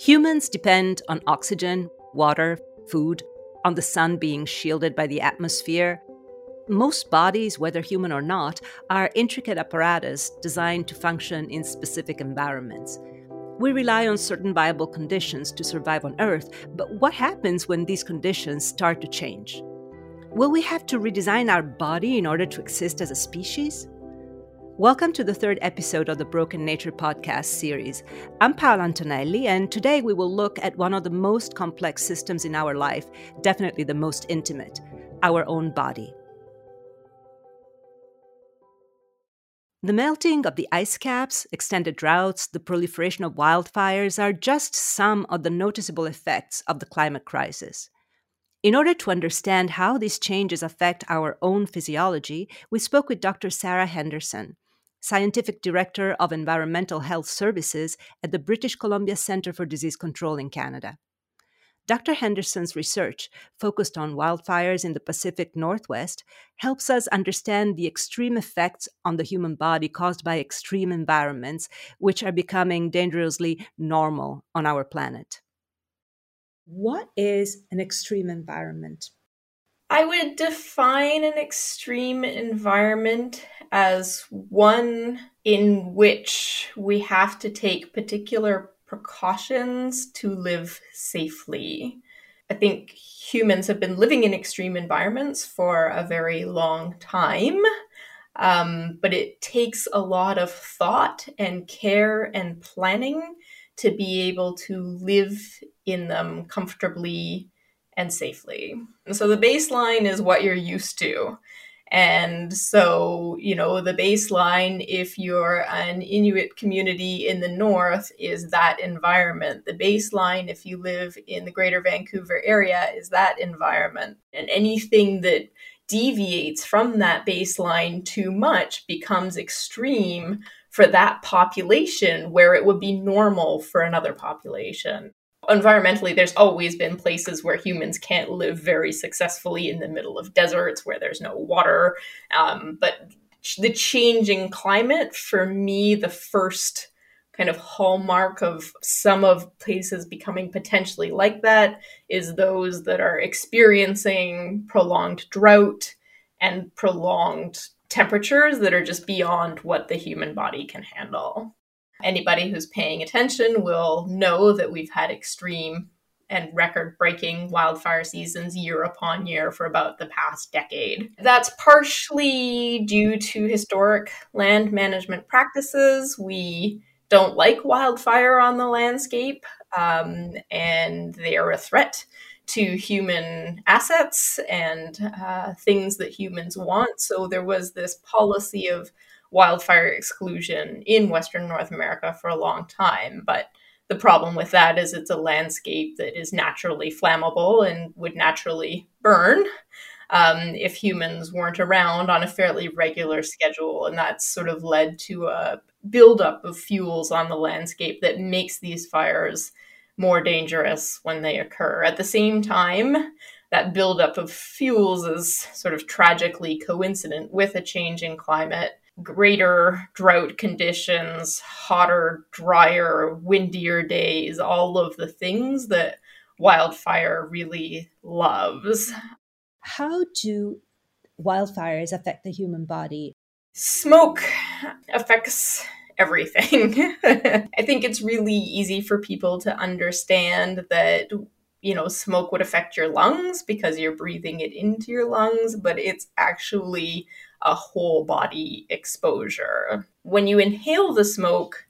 Humans depend on oxygen, water, food, on the sun being shielded by the atmosphere. Most bodies, whether human or not, are intricate apparatus designed to function in specific environments. We rely on certain viable conditions to survive on Earth, but what happens when these conditions start to change? Will we have to redesign our body in order to exist as a species? Welcome to the third episode of the Broken Nature podcast series. I'm Paola Antonelli, and today we will look at one of the most complex systems in our life, definitely the most intimate our own body. The melting of the ice caps, extended droughts, the proliferation of wildfires are just some of the noticeable effects of the climate crisis. In order to understand how these changes affect our own physiology, we spoke with Dr. Sarah Henderson, Scientific Director of Environmental Health Services at the British Columbia Centre for Disease Control in Canada. Dr. Henderson's research, focused on wildfires in the Pacific Northwest, helps us understand the extreme effects on the human body caused by extreme environments, which are becoming dangerously normal on our planet. What is an extreme environment? I would define an extreme environment as one in which we have to take particular precautions to live safely. I think humans have been living in extreme environments for a very long time, um, but it takes a lot of thought and care and planning to be able to live in them comfortably and safely. So the baseline is what you're used to. And so, you know, the baseline, if you're an Inuit community in the north, is that environment. The baseline, if you live in the greater Vancouver area, is that environment. And anything that deviates from that baseline too much becomes extreme for that population where it would be normal for another population environmentally, there's always been places where humans can't live very successfully in the middle of deserts where there's no water. Um, but the changing climate, for me, the first kind of hallmark of some of places becoming potentially like that is those that are experiencing prolonged drought and prolonged temperatures that are just beyond what the human body can handle. Anybody who's paying attention will know that we've had extreme and record breaking wildfire seasons year upon year for about the past decade. That's partially due to historic land management practices. We don't like wildfire on the landscape, um, and they are a threat to human assets and uh, things that humans want. So there was this policy of wildfire exclusion in Western North America for a long time. But the problem with that is it's a landscape that is naturally flammable and would naturally burn um, if humans weren't around on a fairly regular schedule. And that's sort of led to a buildup of fuels on the landscape that makes these fires more dangerous when they occur. At the same time, that buildup of fuels is sort of tragically coincident with a change in climate greater drought conditions, hotter, drier, windier days, all of the things that wildfire really loves. How do wildfires affect the human body? Smoke affects everything. I think it's really easy for people to understand that you know, smoke would affect your lungs because you're breathing it into your lungs, but it's actually a whole body exposure. When you inhale the smoke,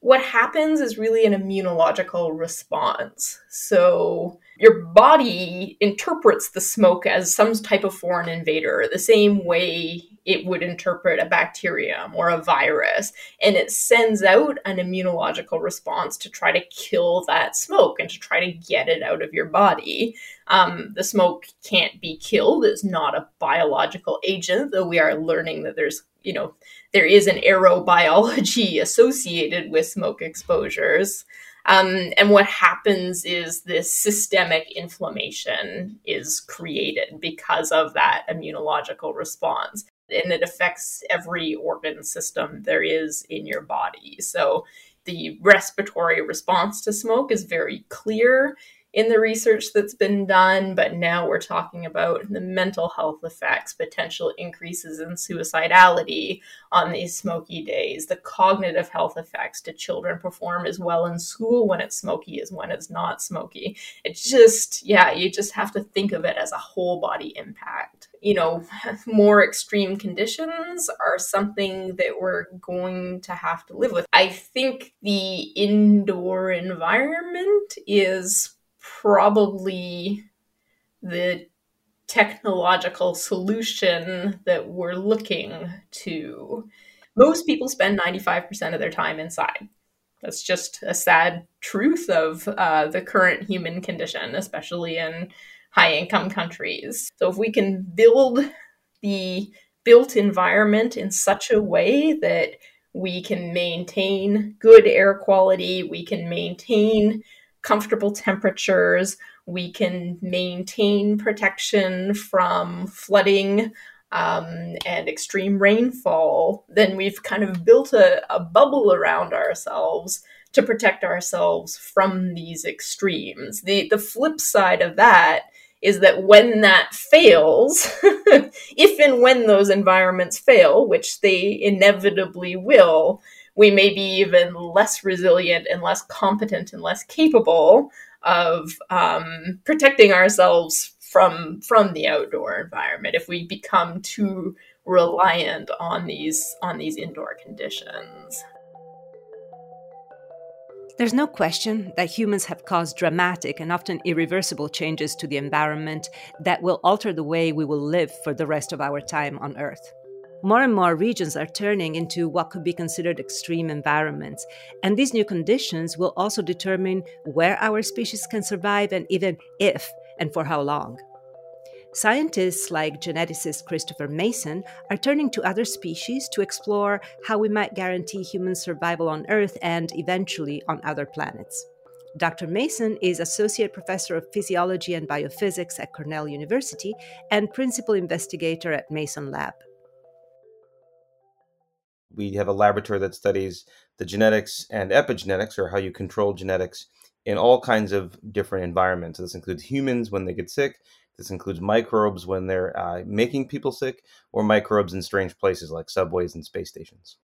what happens is really an immunological response. So your body interprets the smoke as some type of foreign invader, the same way it would interpret a bacterium or a virus. And it sends out an immunological response to try to kill that smoke and to try to get it out of your body. Um, the smoke can't be killed, it's not a biological agent, though we are learning that there's, you know, there is an aerobiology associated with smoke exposures. Um, and what happens is this systemic inflammation is created because of that immunological response and it affects every organ system there is in your body. So the respiratory response to smoke is very clear in the research that's been done, but now we're talking about the mental health effects, potential increases in suicidality on these smoky days, the cognitive health effects. Do children perform as well in school when it's smoky as when it's not smoky? It's just, yeah, you just have to think of it as a whole body impact. You know, more extreme conditions are something that we're going to have to live with. I think the indoor environment is probably the technological solution that we're looking to. Most people spend 95% of their time inside. That's just a sad truth of uh, the current human condition, especially in high income countries. So, if we can build the built environment in such a way that we can maintain good air quality, we can maintain comfortable temperatures. We can maintain protection from flooding um, and extreme rainfall. Then we've kind of built a, a bubble around ourselves to protect ourselves from these extremes. The the flip side of that is that when that fails, if and when those environments fail, which they inevitably will, we may be even less resilient and less competent and less capable of um, protecting ourselves from from the outdoor environment if we become too reliant on these on these indoor conditions. There's no question that humans have caused dramatic and often irreversible changes to the environment that will alter the way we will live for the rest of our time on Earth more and more regions are turning into what could be considered extreme environments. And these new conditions will also determine where our species can survive and even if and for how long. Scientists like geneticist Christopher Mason are turning to other species to explore how we might guarantee human survival on Earth and eventually on other planets. Dr. Mason is Associate Professor of Physiology and Biophysics at Cornell University and Principal Investigator at Mason Lab we have a laboratory that studies the genetics and epigenetics, or how you control genetics in all kinds of different environments. This includes humans when they get sick. This includes microbes when they're uh, making people sick, or microbes in strange places like subways and space stations.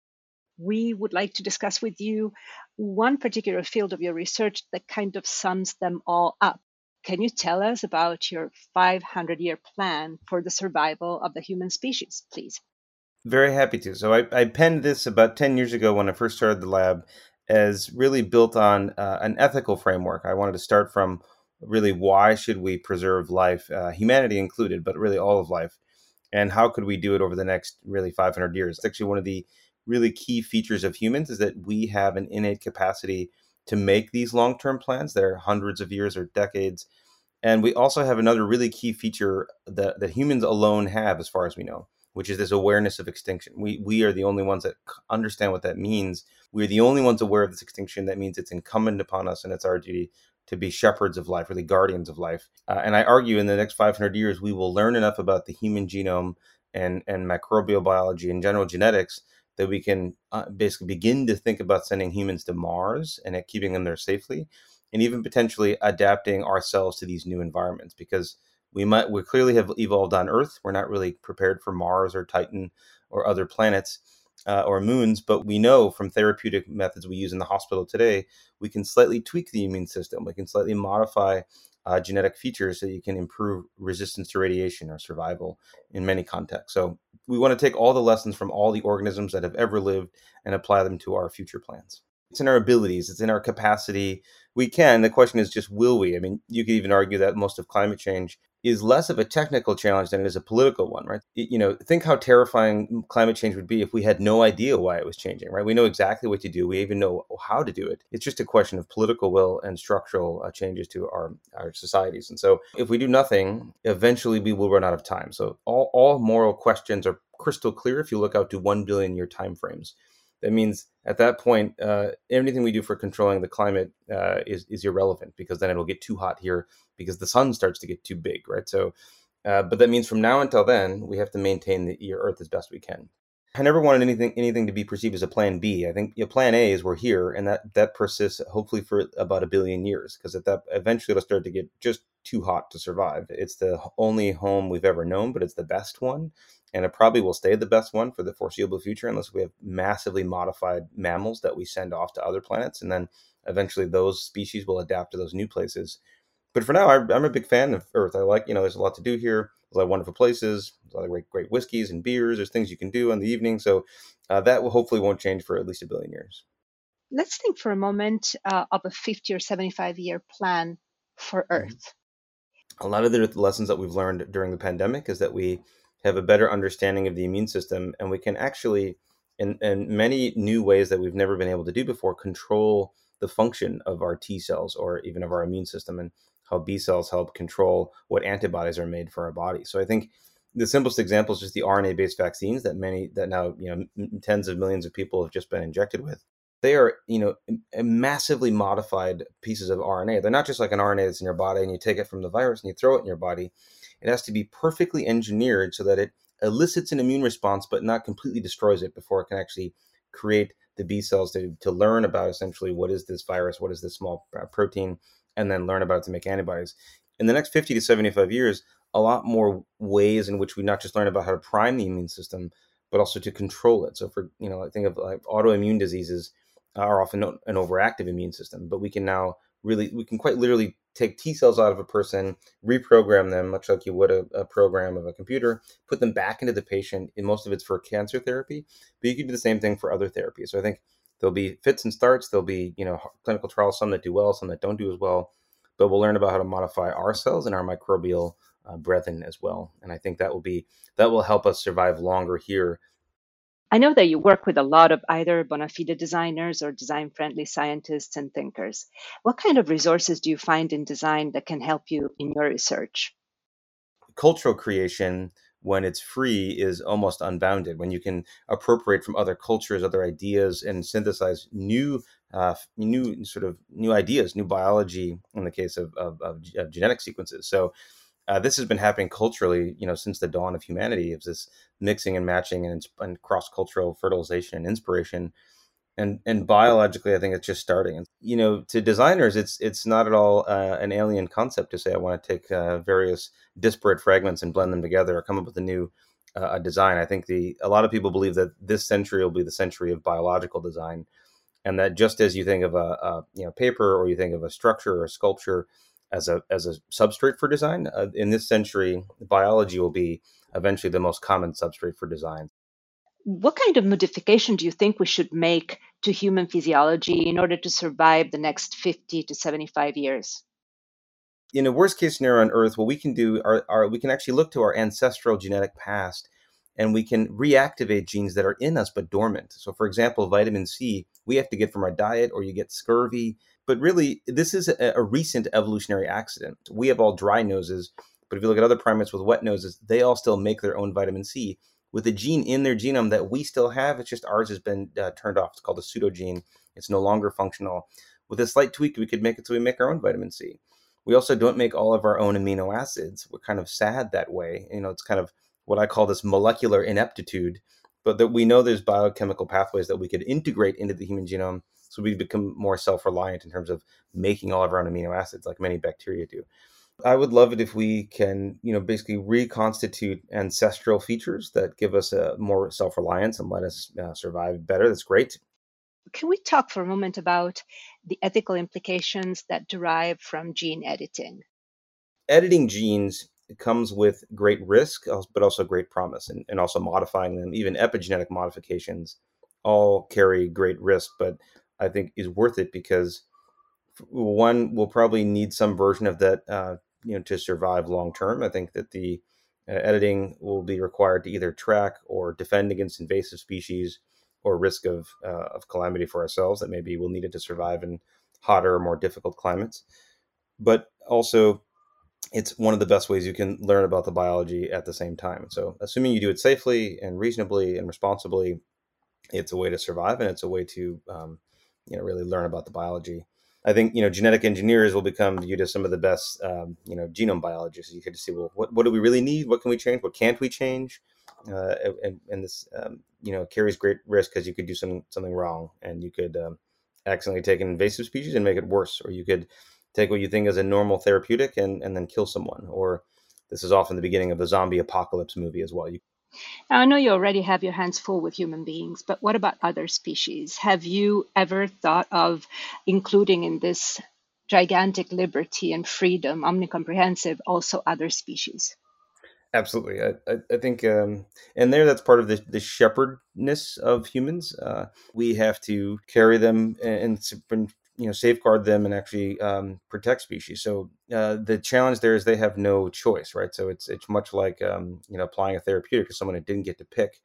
We would like to discuss with you one particular field of your research that kind of sums them all up. Can you tell us about your 500 year plan for the survival of the human species, please? Very happy to. So I, I penned this about 10 years ago when I first started the lab as really built on uh, an ethical framework. I wanted to start from really why should we preserve life, uh, humanity included, but really all of life, and how could we do it over the next really 500 years? It's actually one of the really key features of humans is that we have an innate capacity to make these long-term plans that are hundreds of years or decades. And we also have another really key feature that, that humans alone have, as far as we know, which is this awareness of extinction. We we are the only ones that understand what that means. We're the only ones aware of this extinction. That means it's incumbent upon us, and it's our duty to be shepherds of life, or the guardians of life. Uh, and I argue in the next 500 years, we will learn enough about the human genome and and microbial biology and general genetics that we can uh, basically begin to think about sending humans to Mars and at keeping them there safely, and even potentially adapting ourselves to these new environments because we might we clearly have evolved on Earth. We're not really prepared for Mars or Titan or other planets uh, or moons, but we know from therapeutic methods we use in the hospital today, we can slightly tweak the immune system. We can slightly modify uh, genetic features so you can improve resistance to radiation or survival in many contexts. So we want to take all the lessons from all the organisms that have ever lived and apply them to our future plans. It's in our abilities, it's in our capacity. We can. The question is just will we? I mean, you could even argue that most of climate change is less of a technical challenge than it is a political one, right? You know, think how terrifying climate change would be if we had no idea why it was changing, right? We know exactly what to do. We even know how to do it. It's just a question of political will and structural uh, changes to our, our societies. And so if we do nothing, eventually we will run out of time. So all, all moral questions are crystal clear if you look out to 1 billion year time frames. That means at that point, uh, anything we do for controlling the climate uh, is, is irrelevant because then it'll get too hot here because the sun starts to get too big, right? So, uh, but that means from now until then, we have to maintain the Earth as best we can. I never wanted anything anything to be perceived as a plan B. I think you know, plan A is we're here, and that that persists hopefully for about a billion years because at that eventually it'll start to get just too hot to survive. It's the only home we've ever known, but it's the best one, and it probably will stay the best one for the foreseeable future unless we have massively modified mammals that we send off to other planets, and then eventually those species will adapt to those new places. But for now, I, I'm a big fan of Earth. I like you know there's a lot to do here there's a lot of wonderful places, there's a lot of great, great whiskeys and beers. There's things you can do in the evening. So uh, that will hopefully won't change for at least a billion years. Let's think for a moment uh, of a 50 or 75 year plan for mm-hmm. Earth. A lot of the lessons that we've learned during the pandemic is that we have a better understanding of the immune system and we can actually, in, in many new ways that we've never been able to do before, control the function of our T cells or even of our immune system. And how B cells help control what antibodies are made for our body. So I think the simplest example is just the RNA based vaccines that many that now you know tens of millions of people have just been injected with. They are you know massively modified pieces of RNA. They're not just like an RNA that's in your body and you take it from the virus and you throw it in your body. It has to be perfectly engineered so that it elicits an immune response but not completely destroys it before it can actually create the B cells to, to learn about essentially what is this virus, what is this small uh, protein, and then learn about it to make antibodies. In the next 50 to 75 years, a lot more ways in which we not just learn about how to prime the immune system, but also to control it. So, for you know, I think of like autoimmune diseases are often an overactive immune system, but we can now really, we can quite literally take T cells out of a person, reprogram them, much like you would a, a, program of a computer, put them back into the patient. And most of it's for cancer therapy, but you can do the same thing for other therapies. So I think There'll be fits and starts. There'll be you know clinical trials, some that do well, some that don't do as well. But we'll learn about how to modify our cells and our microbial uh, brethren as well. And I think that will be that will help us survive longer here. I know that you work with a lot of either bona fide designers or design friendly scientists and thinkers. What kind of resources do you find in design that can help you in your research? Cultural creation when it's free is almost unbounded when you can appropriate from other cultures other ideas and synthesize new uh, new sort of new ideas new biology in the case of, of, of, of genetic sequences so uh, this has been happening culturally you know since the dawn of humanity of this mixing and matching and, and cross-cultural fertilization and inspiration. And and biologically i think it's just starting. And you know to designers it's it's not at all uh, an alien concept to say i want to take uh, various disparate fragments and blend them together or come up with a new uh, design. I think the a lot of people believe that this century will be the century of biological design and that just as you think of a, a you know paper or you think of a structure or a sculpture as a as a substrate for design uh, in this century biology will be eventually the most common substrate for design what kind of modification do you think we should make to human physiology in order to survive the next 50 to 75 years? In a worst case scenario on Earth, what we can do are, are we can actually look to our ancestral genetic past and we can reactivate genes that are in us but dormant. So, for example, vitamin C, we have to get from our diet, or you get scurvy. But really, this is a, a, recent evolutionary accident. We have all dry noses, but if you look at other primates with wet noses, they all still make their own vitamin C with a gene in their genome that we still have. It's just ours has been uh, turned off. It's called a pseudogene. It's no longer functional. With a slight tweak, we could make it so we make our own vitamin C. We also don't make all of our own amino acids. We're kind of sad that way. You know, it's kind of what I call this molecular ineptitude, but that we know there's biochemical pathways that we could integrate into the human genome so we've become more self-reliant in terms of making all of our own amino acids like many bacteria do. I would love it if we can, you know, basically reconstitute ancestral features that give us a more self-reliance and let us uh, survive better. That's great. Can we talk for a moment about the ethical implications that derive from gene editing? Editing genes comes with great risk, but also great promise, and, and also modifying them, even epigenetic modifications, all carry great risk, but I think is worth it because one will probably need some version of that uh, you know to survive long term. I think that the uh, editing will be required to either track or defend against invasive species or risk of uh, of calamity for ourselves that maybe we'll need it to survive in hotter or more difficult climates. But also, it's one of the best ways you can learn about the biology at the same time. So, assuming you do it safely and reasonably and responsibly, it's a way to survive and it's a way to um, you know really learn about the biology I think you know genetic engineers will become you as some of the best um, you know genome biologists. You could see well, what what do we really need? What can we change? What can't we change? uh, and, and, this um, you know carries great risk because you could do some, something wrong and you could um, accidentally take an invasive species and make it worse, or you could take what you think is a normal therapeutic and, and then kill someone. Or this is often the beginning of the zombie apocalypse movie as well. You now, I know you already have your hands full with human beings, but what about other species? Have you ever thought of including in this gigantic liberty and freedom, omnicomprehensive, also other species? Absolutely, I, I, I think, um, and there that's part of the, the shepherdness of humans. Uh, we have to carry them and, and you know safeguard them and actually um, protect species. So uh, the challenge there is they have no choice, right? So it's it's much like um, you know applying a therapeutic to someone who didn't get to pick.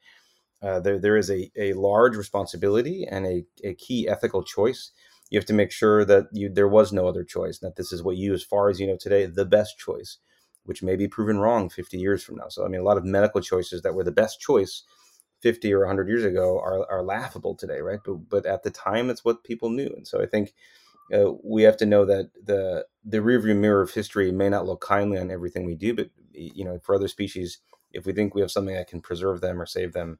Uh, there there is a, a large responsibility and a, a key ethical choice. You have to make sure that you there was no other choice, that this is what you, as far as you know today, the best choice, which may be proven wrong 50 years from now. So I mean, a lot of medical choices that were the best choice 50 or 100 years ago are, are laughable today, right? But, but at the time, it's what people knew. And so I think uh, we have to know that the, the rearview mirror of history may not look kindly on everything we do, but, you know, for other species, if we think we have something that can preserve them or save them,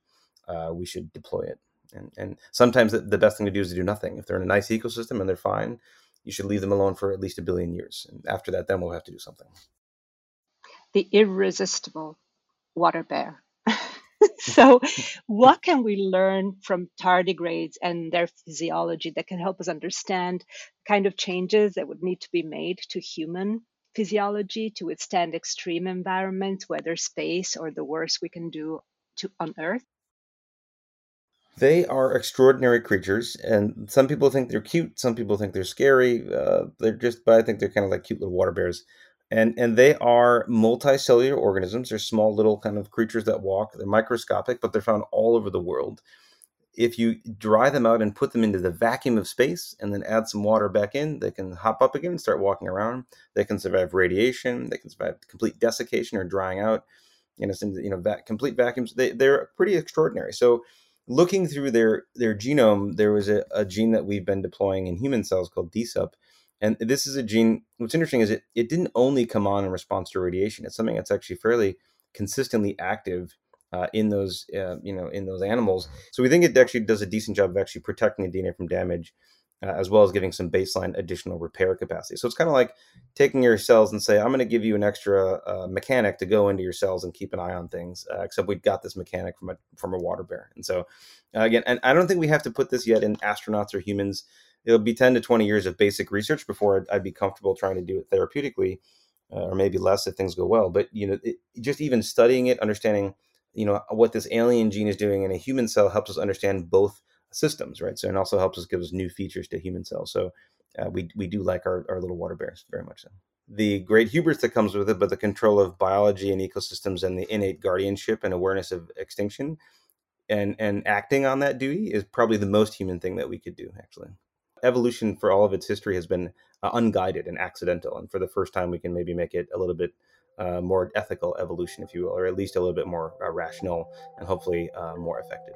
uh, we should deploy it. And, and sometimes the, the best thing to do is to do nothing. If they're in a nice ecosystem and they're fine, you should leave them alone for at least a billion years. And after that, then we'll have to do something. The irresistible water bear. so, what can we learn from tardigrades and their physiology that can help us understand kind of changes that would need to be made to human physiology to withstand extreme environments, whether space or the worst we can do to on Earth? They are extraordinary creatures, and some people think they're cute. Some people think they're scary. Uh, they're just, but I think they're kind of like cute little water bears and and they are multicellular organisms. They're small little kind of creatures that walk. They're microscopic, but they're found all over the world. If you dry them out and put them into the vacuum of space, and then add some water back in, they can hop up again and start walking around. They can survive radiation. They can survive complete desiccation or drying out. You know, some, you know, va- complete vacuums. They they're pretty extraordinary. So looking through their their genome, there was a, a, gene that we've been deploying in human cells called DSUP, and this is a gene. What's interesting is it it didn't only come on in response to radiation. It's something that's actually fairly consistently active uh, in those uh, you know in those animals. So we think it actually does a decent job of actually protecting the DNA from damage, uh, as well as giving some baseline additional repair capacity. So it's kind of like taking your cells and say, I'm going to give you an extra uh, mechanic to go into your cells and keep an eye on things. Uh, except we've got this mechanic from a from a water bear. And so uh, again, and I don't think we have to put this yet in astronauts or humans it'll be 10 to 20 years of basic research before I'd, I'd be comfortable trying to do it therapeutically uh, or maybe less if things go well. But you know it, just even studying it understanding you know what this alien gene is doing in a human cell helps us understand both systems right? So and also helps us give us new features to human cells. So uh, we, we do like our, our little water bears very much so. The great hubris that comes with it but the control of biology and ecosystems and the innate guardianship and awareness of extinction and and acting on that duty is probably the most human thing that we could do actually evolution for all of its history has been uh, unguided and accidental. And for the first time, we can maybe make it a little bit uh, more ethical evolution, if you will, or at least a little bit more uh, rational and hopefully uh, more effective.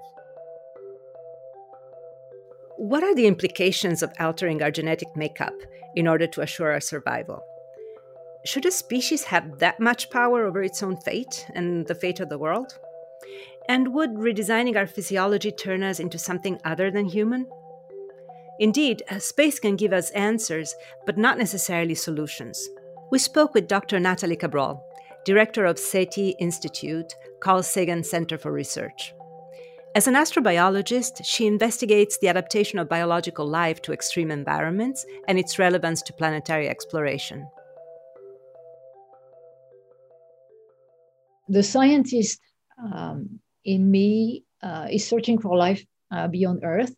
What are the implications of altering our genetic makeup in order to assure our survival? Should a species have that much power over its own fate and the fate of the world? And would redesigning our physiology turn us into something other than human? Indeed, space can give us answers, but not necessarily solutions. We spoke with Dr. Nathalie Cabrol, director of SETI Institute, Carl Sagan Center for Research. As an astrobiologist, she investigates the adaptation of biological life to extreme environments and its relevance to planetary exploration. The scientist um, in me uh, is searching for life uh, beyond Earth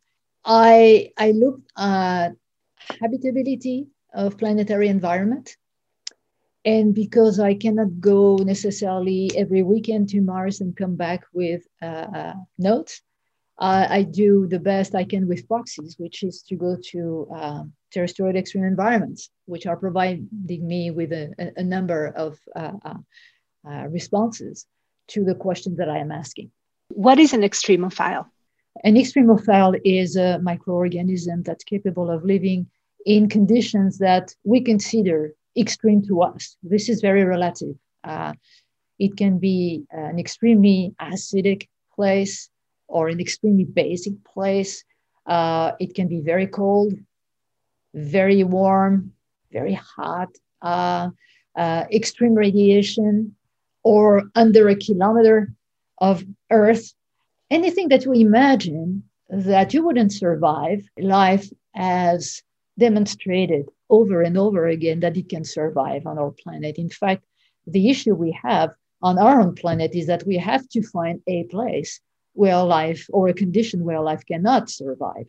I, I looked at habitability of planetary environment. And because I cannot go necessarily every weekend to Mars and come back with uh, notes, uh, I do the best I can with proxies, which is to go to uh, terrestrial extreme environments, which are providing me with a, a number of uh, uh, uh, responses to the questions that I am asking. What is an extremophile? An extremophile is a microorganism that's capable of living in conditions that we consider extreme to us. This is very relative. Uh, It can be an extremely acidic place or an extremely basic place. Uh, it can be very cold, very warm, very hot, uh, uh, extreme radiation, or under a kilometer of Earth. Anything that we imagine that you wouldn't survive, life has demonstrated over and over again that it can survive on our planet. In fact, the issue we have on our own planet is that we have to find a place where life or a condition where life cannot survive.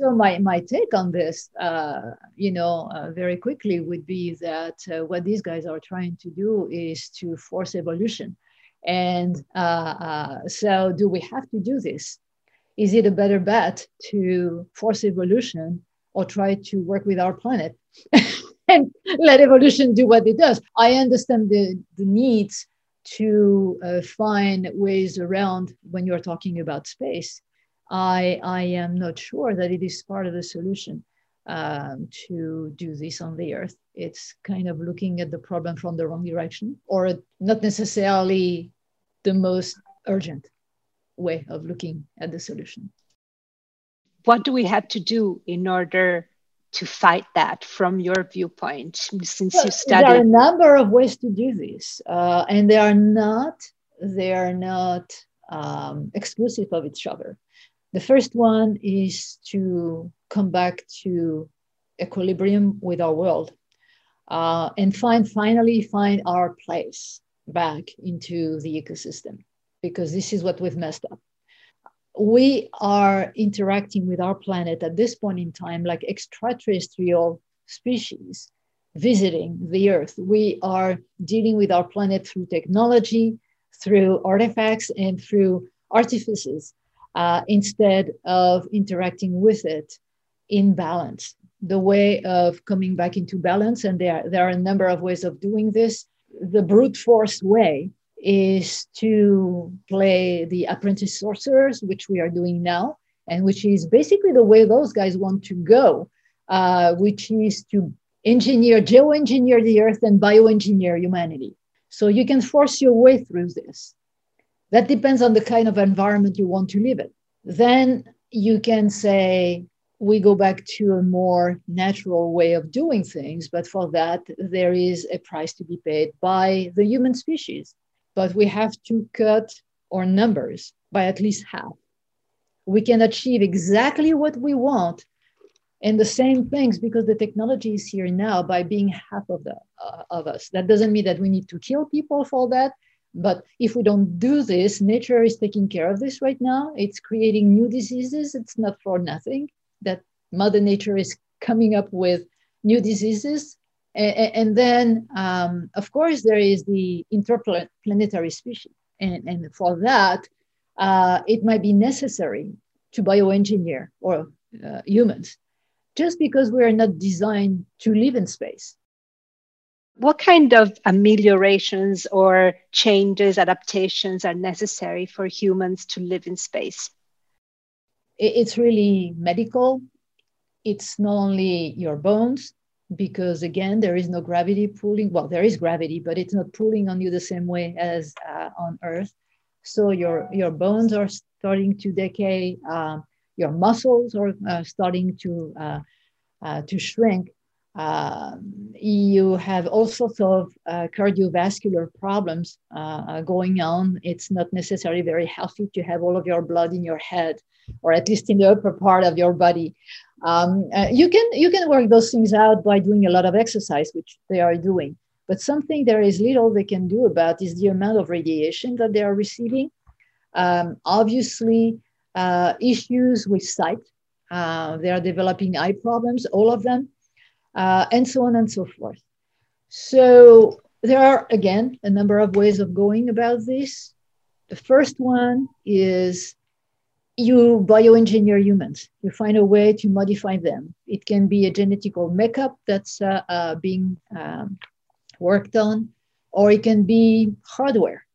So my, my take on this, uh, you know, uh, very quickly would be that uh, what these guys are trying to do is to force evolution. And uh, uh, so do we have to do this? Is it a better bet to force evolution or try to work with our planet and let evolution do what it does? I understand the, the needs to uh, find ways around when you're talking about space. I, I am not sure that it is part of the solution um, to do this on the Earth. It's kind of looking at the problem from the wrong direction, or not necessarily the most urgent way of looking at the solution. What do we have to do in order to fight that from your viewpoint since well, you studied there are a number of ways to do this uh, and they are not they are not um, exclusive of each other the first one is to come back to equilibrium with our world uh, and find finally find our place back into the ecosystem because this is what we've messed up. We are interacting with our planet at this point in time like extraterrestrial species visiting the earth. We are dealing with our planet through technology through artifacts and through artifices uh, instead of interacting with it in balance the way of coming back into balance and there, there are a number of ways of doing this the brute force way is to play the apprentice sorcerers, which we are doing now, and which is basically the way those guys want to go, uh, which is to engineer, geoengineer the earth and bioengineer humanity. So you can force your way through this. That depends on the kind of environment you want to live in. Then you can say, we go back to a more natural way of doing things, but for that, there is a price to be paid by the human species but we have to cut our numbers by at least half. We can achieve exactly what we want and the same things because the technology is here now by being half of the uh, of us. That doesn't mean that we need to kill people for that. But if we don't do this, nature is taking care of this right now. It's creating new diseases. It's not for nothing that Mother Nature is coming up with new diseases and, then, um, of course, there is the interplanetary species. And, and for that, uh, it might be necessary to bioengineer or uh, humans just because we are not designed to live in space. What kind of ameliorations or changes, adaptations are necessary for humans to live in space? It's really medical. It's not only your bones, because again there is no gravity pulling well there is gravity but it's not pulling on you the same way as uh, on earth so your your bones are starting to decay uh, your muscles are uh, starting to uh, uh, to shrink um, you have all sorts of uh, cardiovascular problems going on it's not necessarily very healthy to have all of your blood in your head or at least in the upper part of your body um, uh, you can you can work those things out by doing a lot of exercise, which they are doing. But something there is little they can do about is the amount of radiation that they are receiving. Um, obviously, uh, issues with sight. Uh, they are developing eye problems, all of them, uh, and so on and so forth. So there are again a number of ways of going about this. The first one is you bioengineer humans. You find a way to modify them. It can be a genetical makeup that's uh, uh, being um, worked on, or it can be hardware.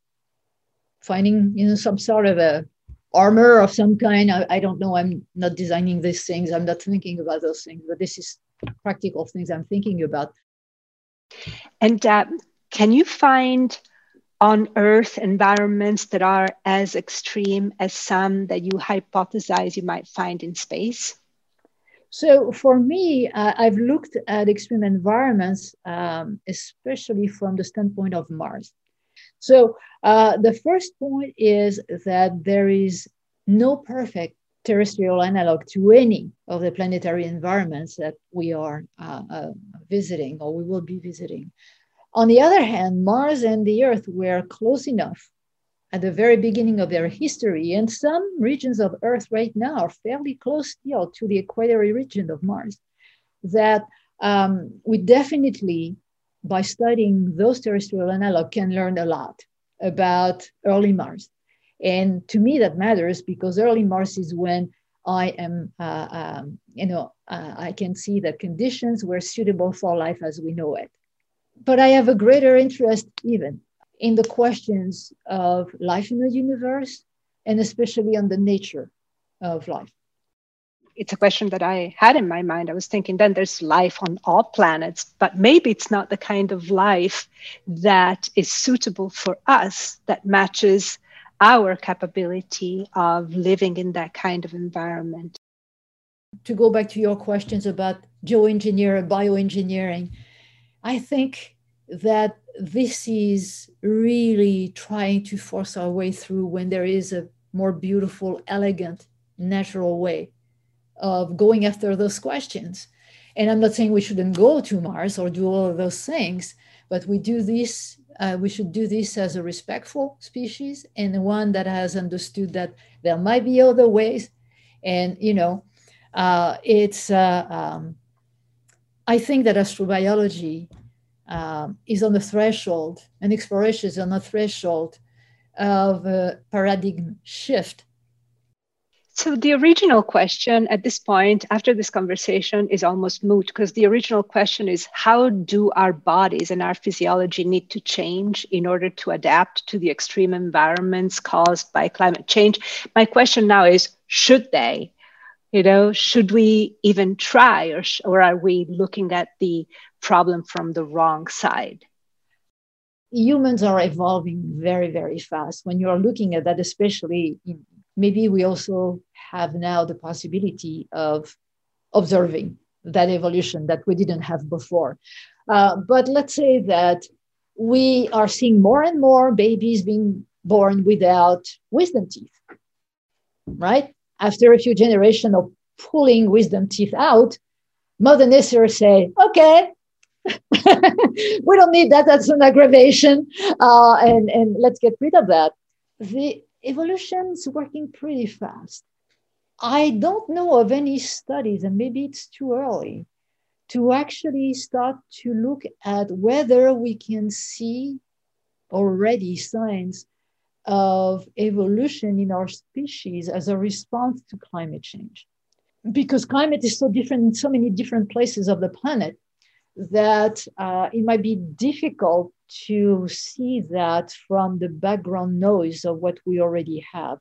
Finding you know some sort of a armor of some kind. I, I don't know. I'm not designing these things. I'm not thinking about those things. But this is practical things I'm thinking about. And uh, can you find on Earth environments that are as extreme as some that you hypothesize you might find in space? So for me, uh, I've looked at extreme environments, um, especially from the standpoint of Mars. So uh, the first point is that there is no perfect terrestrial analog to any of the planetary environments that we are uh, uh visiting or we will be visiting. On the other hand, Mars and the Earth were close enough at the very beginning of their history, and some regions of Earth right now are fairly close still to the equatorial region of Mars, that um, we definitely, by studying those terrestrial analog, can learn a lot about early Mars. And to me, that matters because early Mars is when I am, uh, um, you know, uh, I can see that conditions were suitable for life as we know it but I have a greater interest even in the questions of life in the universe and especially on the nature of life. It's a question that I had in my mind. I was thinking then there's life on all planets, but maybe it's not the kind of life that is suitable for us, that matches our capability of living in that kind of environment. To go back to your questions about geoengineering, bioengineering, I think that this is really trying to force our way through when there is a more beautiful, elegant, natural way of going after those questions. And I'm not saying we shouldn't go to Mars or do all of those things, but we do this. Uh, we should do this as a respectful species and one that has understood that there might be other ways. And you know, uh, it's uh, um, I think that astrobiology um, is on the threshold, and exploration is on the threshold of a paradigm shift. So, the original question at this point, after this conversation, is almost moot because the original question is how do our bodies and our physiology need to change in order to adapt to the extreme environments caused by climate change? My question now is should they? you know should we even try or, or are we looking at the problem from the wrong side humans are evolving very very fast when you're looking at that especially maybe we also have now the possibility of observing that evolution that we didn't have before uh, but let's say that we are seeing more and more babies being born without wisdom teeth right after a few generations of pulling wisdom teeth out, Mother Nature say, okay, we don't need that. That's an aggravation. Uh, and, and let's get rid of that. The evolution is working pretty fast. I don't know of any studies, and maybe it's too early, to actually start to look at whether we can see already signs of evolution in our species as a response to climate change. Because climate is so different in so many different places of the planet that uh, it might be difficult to see that from the background noise of what we already have.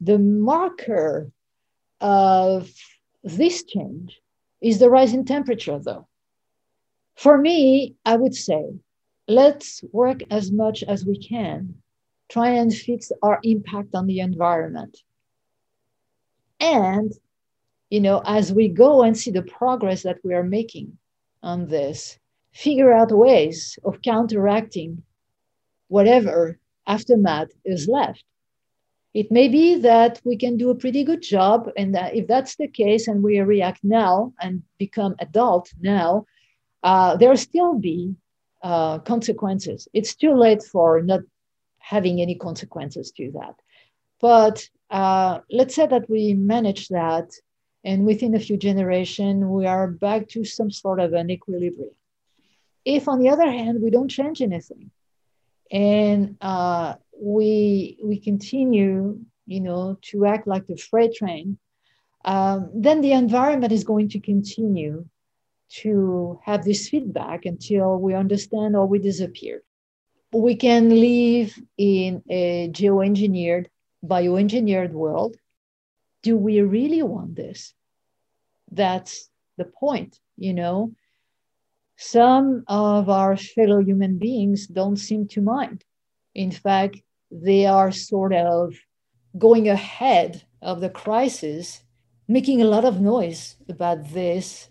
The marker of this change is the rise in temperature, though. For me, I would say let's work as much as we can try and fix our impact on the environment. And, you know, as we go and see the progress that we are making on this, figure out ways of counteracting whatever aftermath is left. It may be that we can do a pretty good job, and that if that's the case, and we react now and become adult now, uh, there'll still be uh, consequences. It's too late for not having any consequences to that. But uh, let's say that we manage that, and within a few generations, we are back to some sort of an equilibrium. If, on the other hand, we don't change anything, and uh, we we continue, you know, to act like the freight train, um, then the environment is going to continue to have this feedback until we understand or we disappear we can live in a geoengineered, bioengineered world. Do we really want this? That's the point, you know. Some of our fellow human beings don't seem to mind In fact, they are sort of going ahead of the crisis, making a lot of noise about this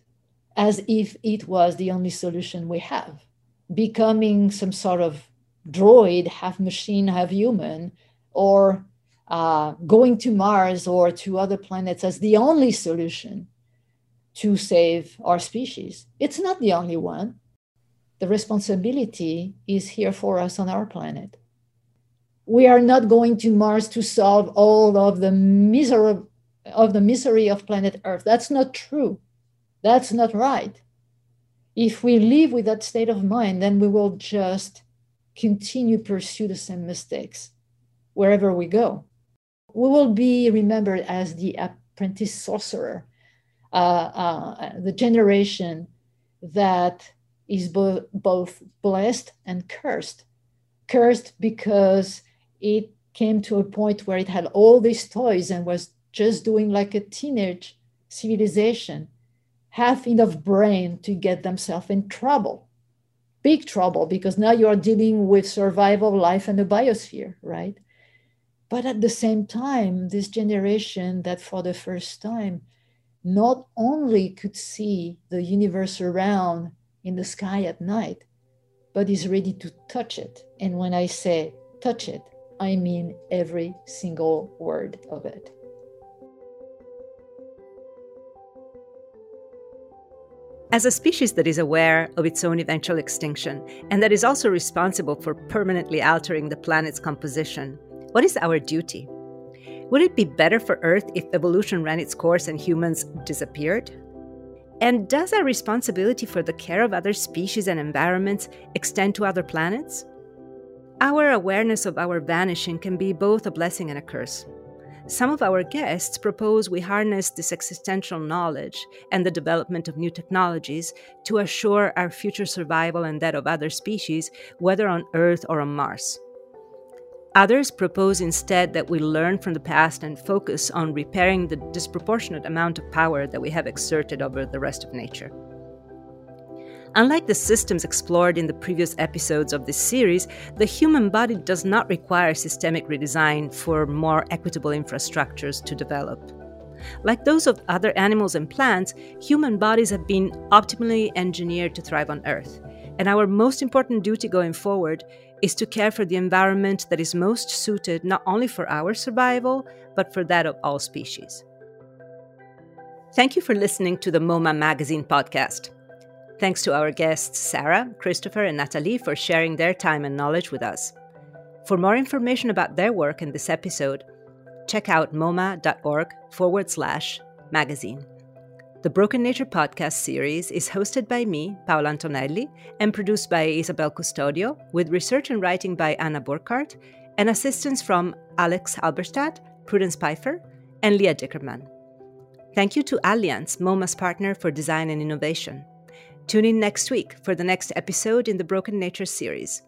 as if it was the only solution we have, becoming some sort of droid, half machine, half human, or uh, going to Mars or to other planets as the only solution to save our species. It's not the only one. The responsibility is here for us on our planet. We are not going to Mars to solve all of the misery of the misery of planet Earth. That's not true. That's not right. If we live with that state of mind, then we will just continue pursue the same mistakes wherever we go. We will be remembered as the apprentice sorcerer, uh, uh, the generation that is bo- both blessed and cursed. Cursed because it came to a point where it had all these toys and was just doing like a teenage civilization have enough brain to get themselves in trouble big trouble because now you are dealing with survival life and the biosphere right but at the same time this generation that for the first time not only could see the universe around in the sky at night but is ready to touch it. And when i say touch it i mean every single word of it. As a species that is aware of its own eventual extinction and that is also responsible for permanently altering the planet's composition, what is our duty? Would it be better for Earth if evolution ran its course and humans disappeared? And does our responsibility for the care of other species and environments extend to other planets? Our awareness of our vanishing can be both a blessing and a curse. Some of our guests propose we harness this existential knowledge and the development of new technologies to assure our future survival and that of other species, whether on Earth or on Mars. Others propose instead that we learn from the past and focus on repairing the disproportionate amount of power that we have exerted over the rest of nature. Unlike the systems explored in the previous episodes of this series, the human body does not require systemic redesign for more equitable infrastructures to develop. Like those of other animals and plants, human bodies have been optimally engineered to thrive on Earth. And our most important duty going forward is to care for the environment that is most suited not only for our survival, but for that of all species. Thank you for listening to the MoMA Magazine podcast. Thanks to our guests, Sarah, Christopher, and Nathalie, for sharing their time and knowledge with us. For more information about their work in this episode, check out moma.org forward slash magazine. The Broken Nature podcast series is hosted by me, Paola Antonelli, and produced by Isabel Custodio, with research and writing by Anna Burkhardt, and assistance from Alex Halberstadt, Prudence Pfeiffer, and Leah Dickerman. Thank you to Allianz, MoMA's partner for design and innovation. Tune in next week for the next episode in the Broken Nature series.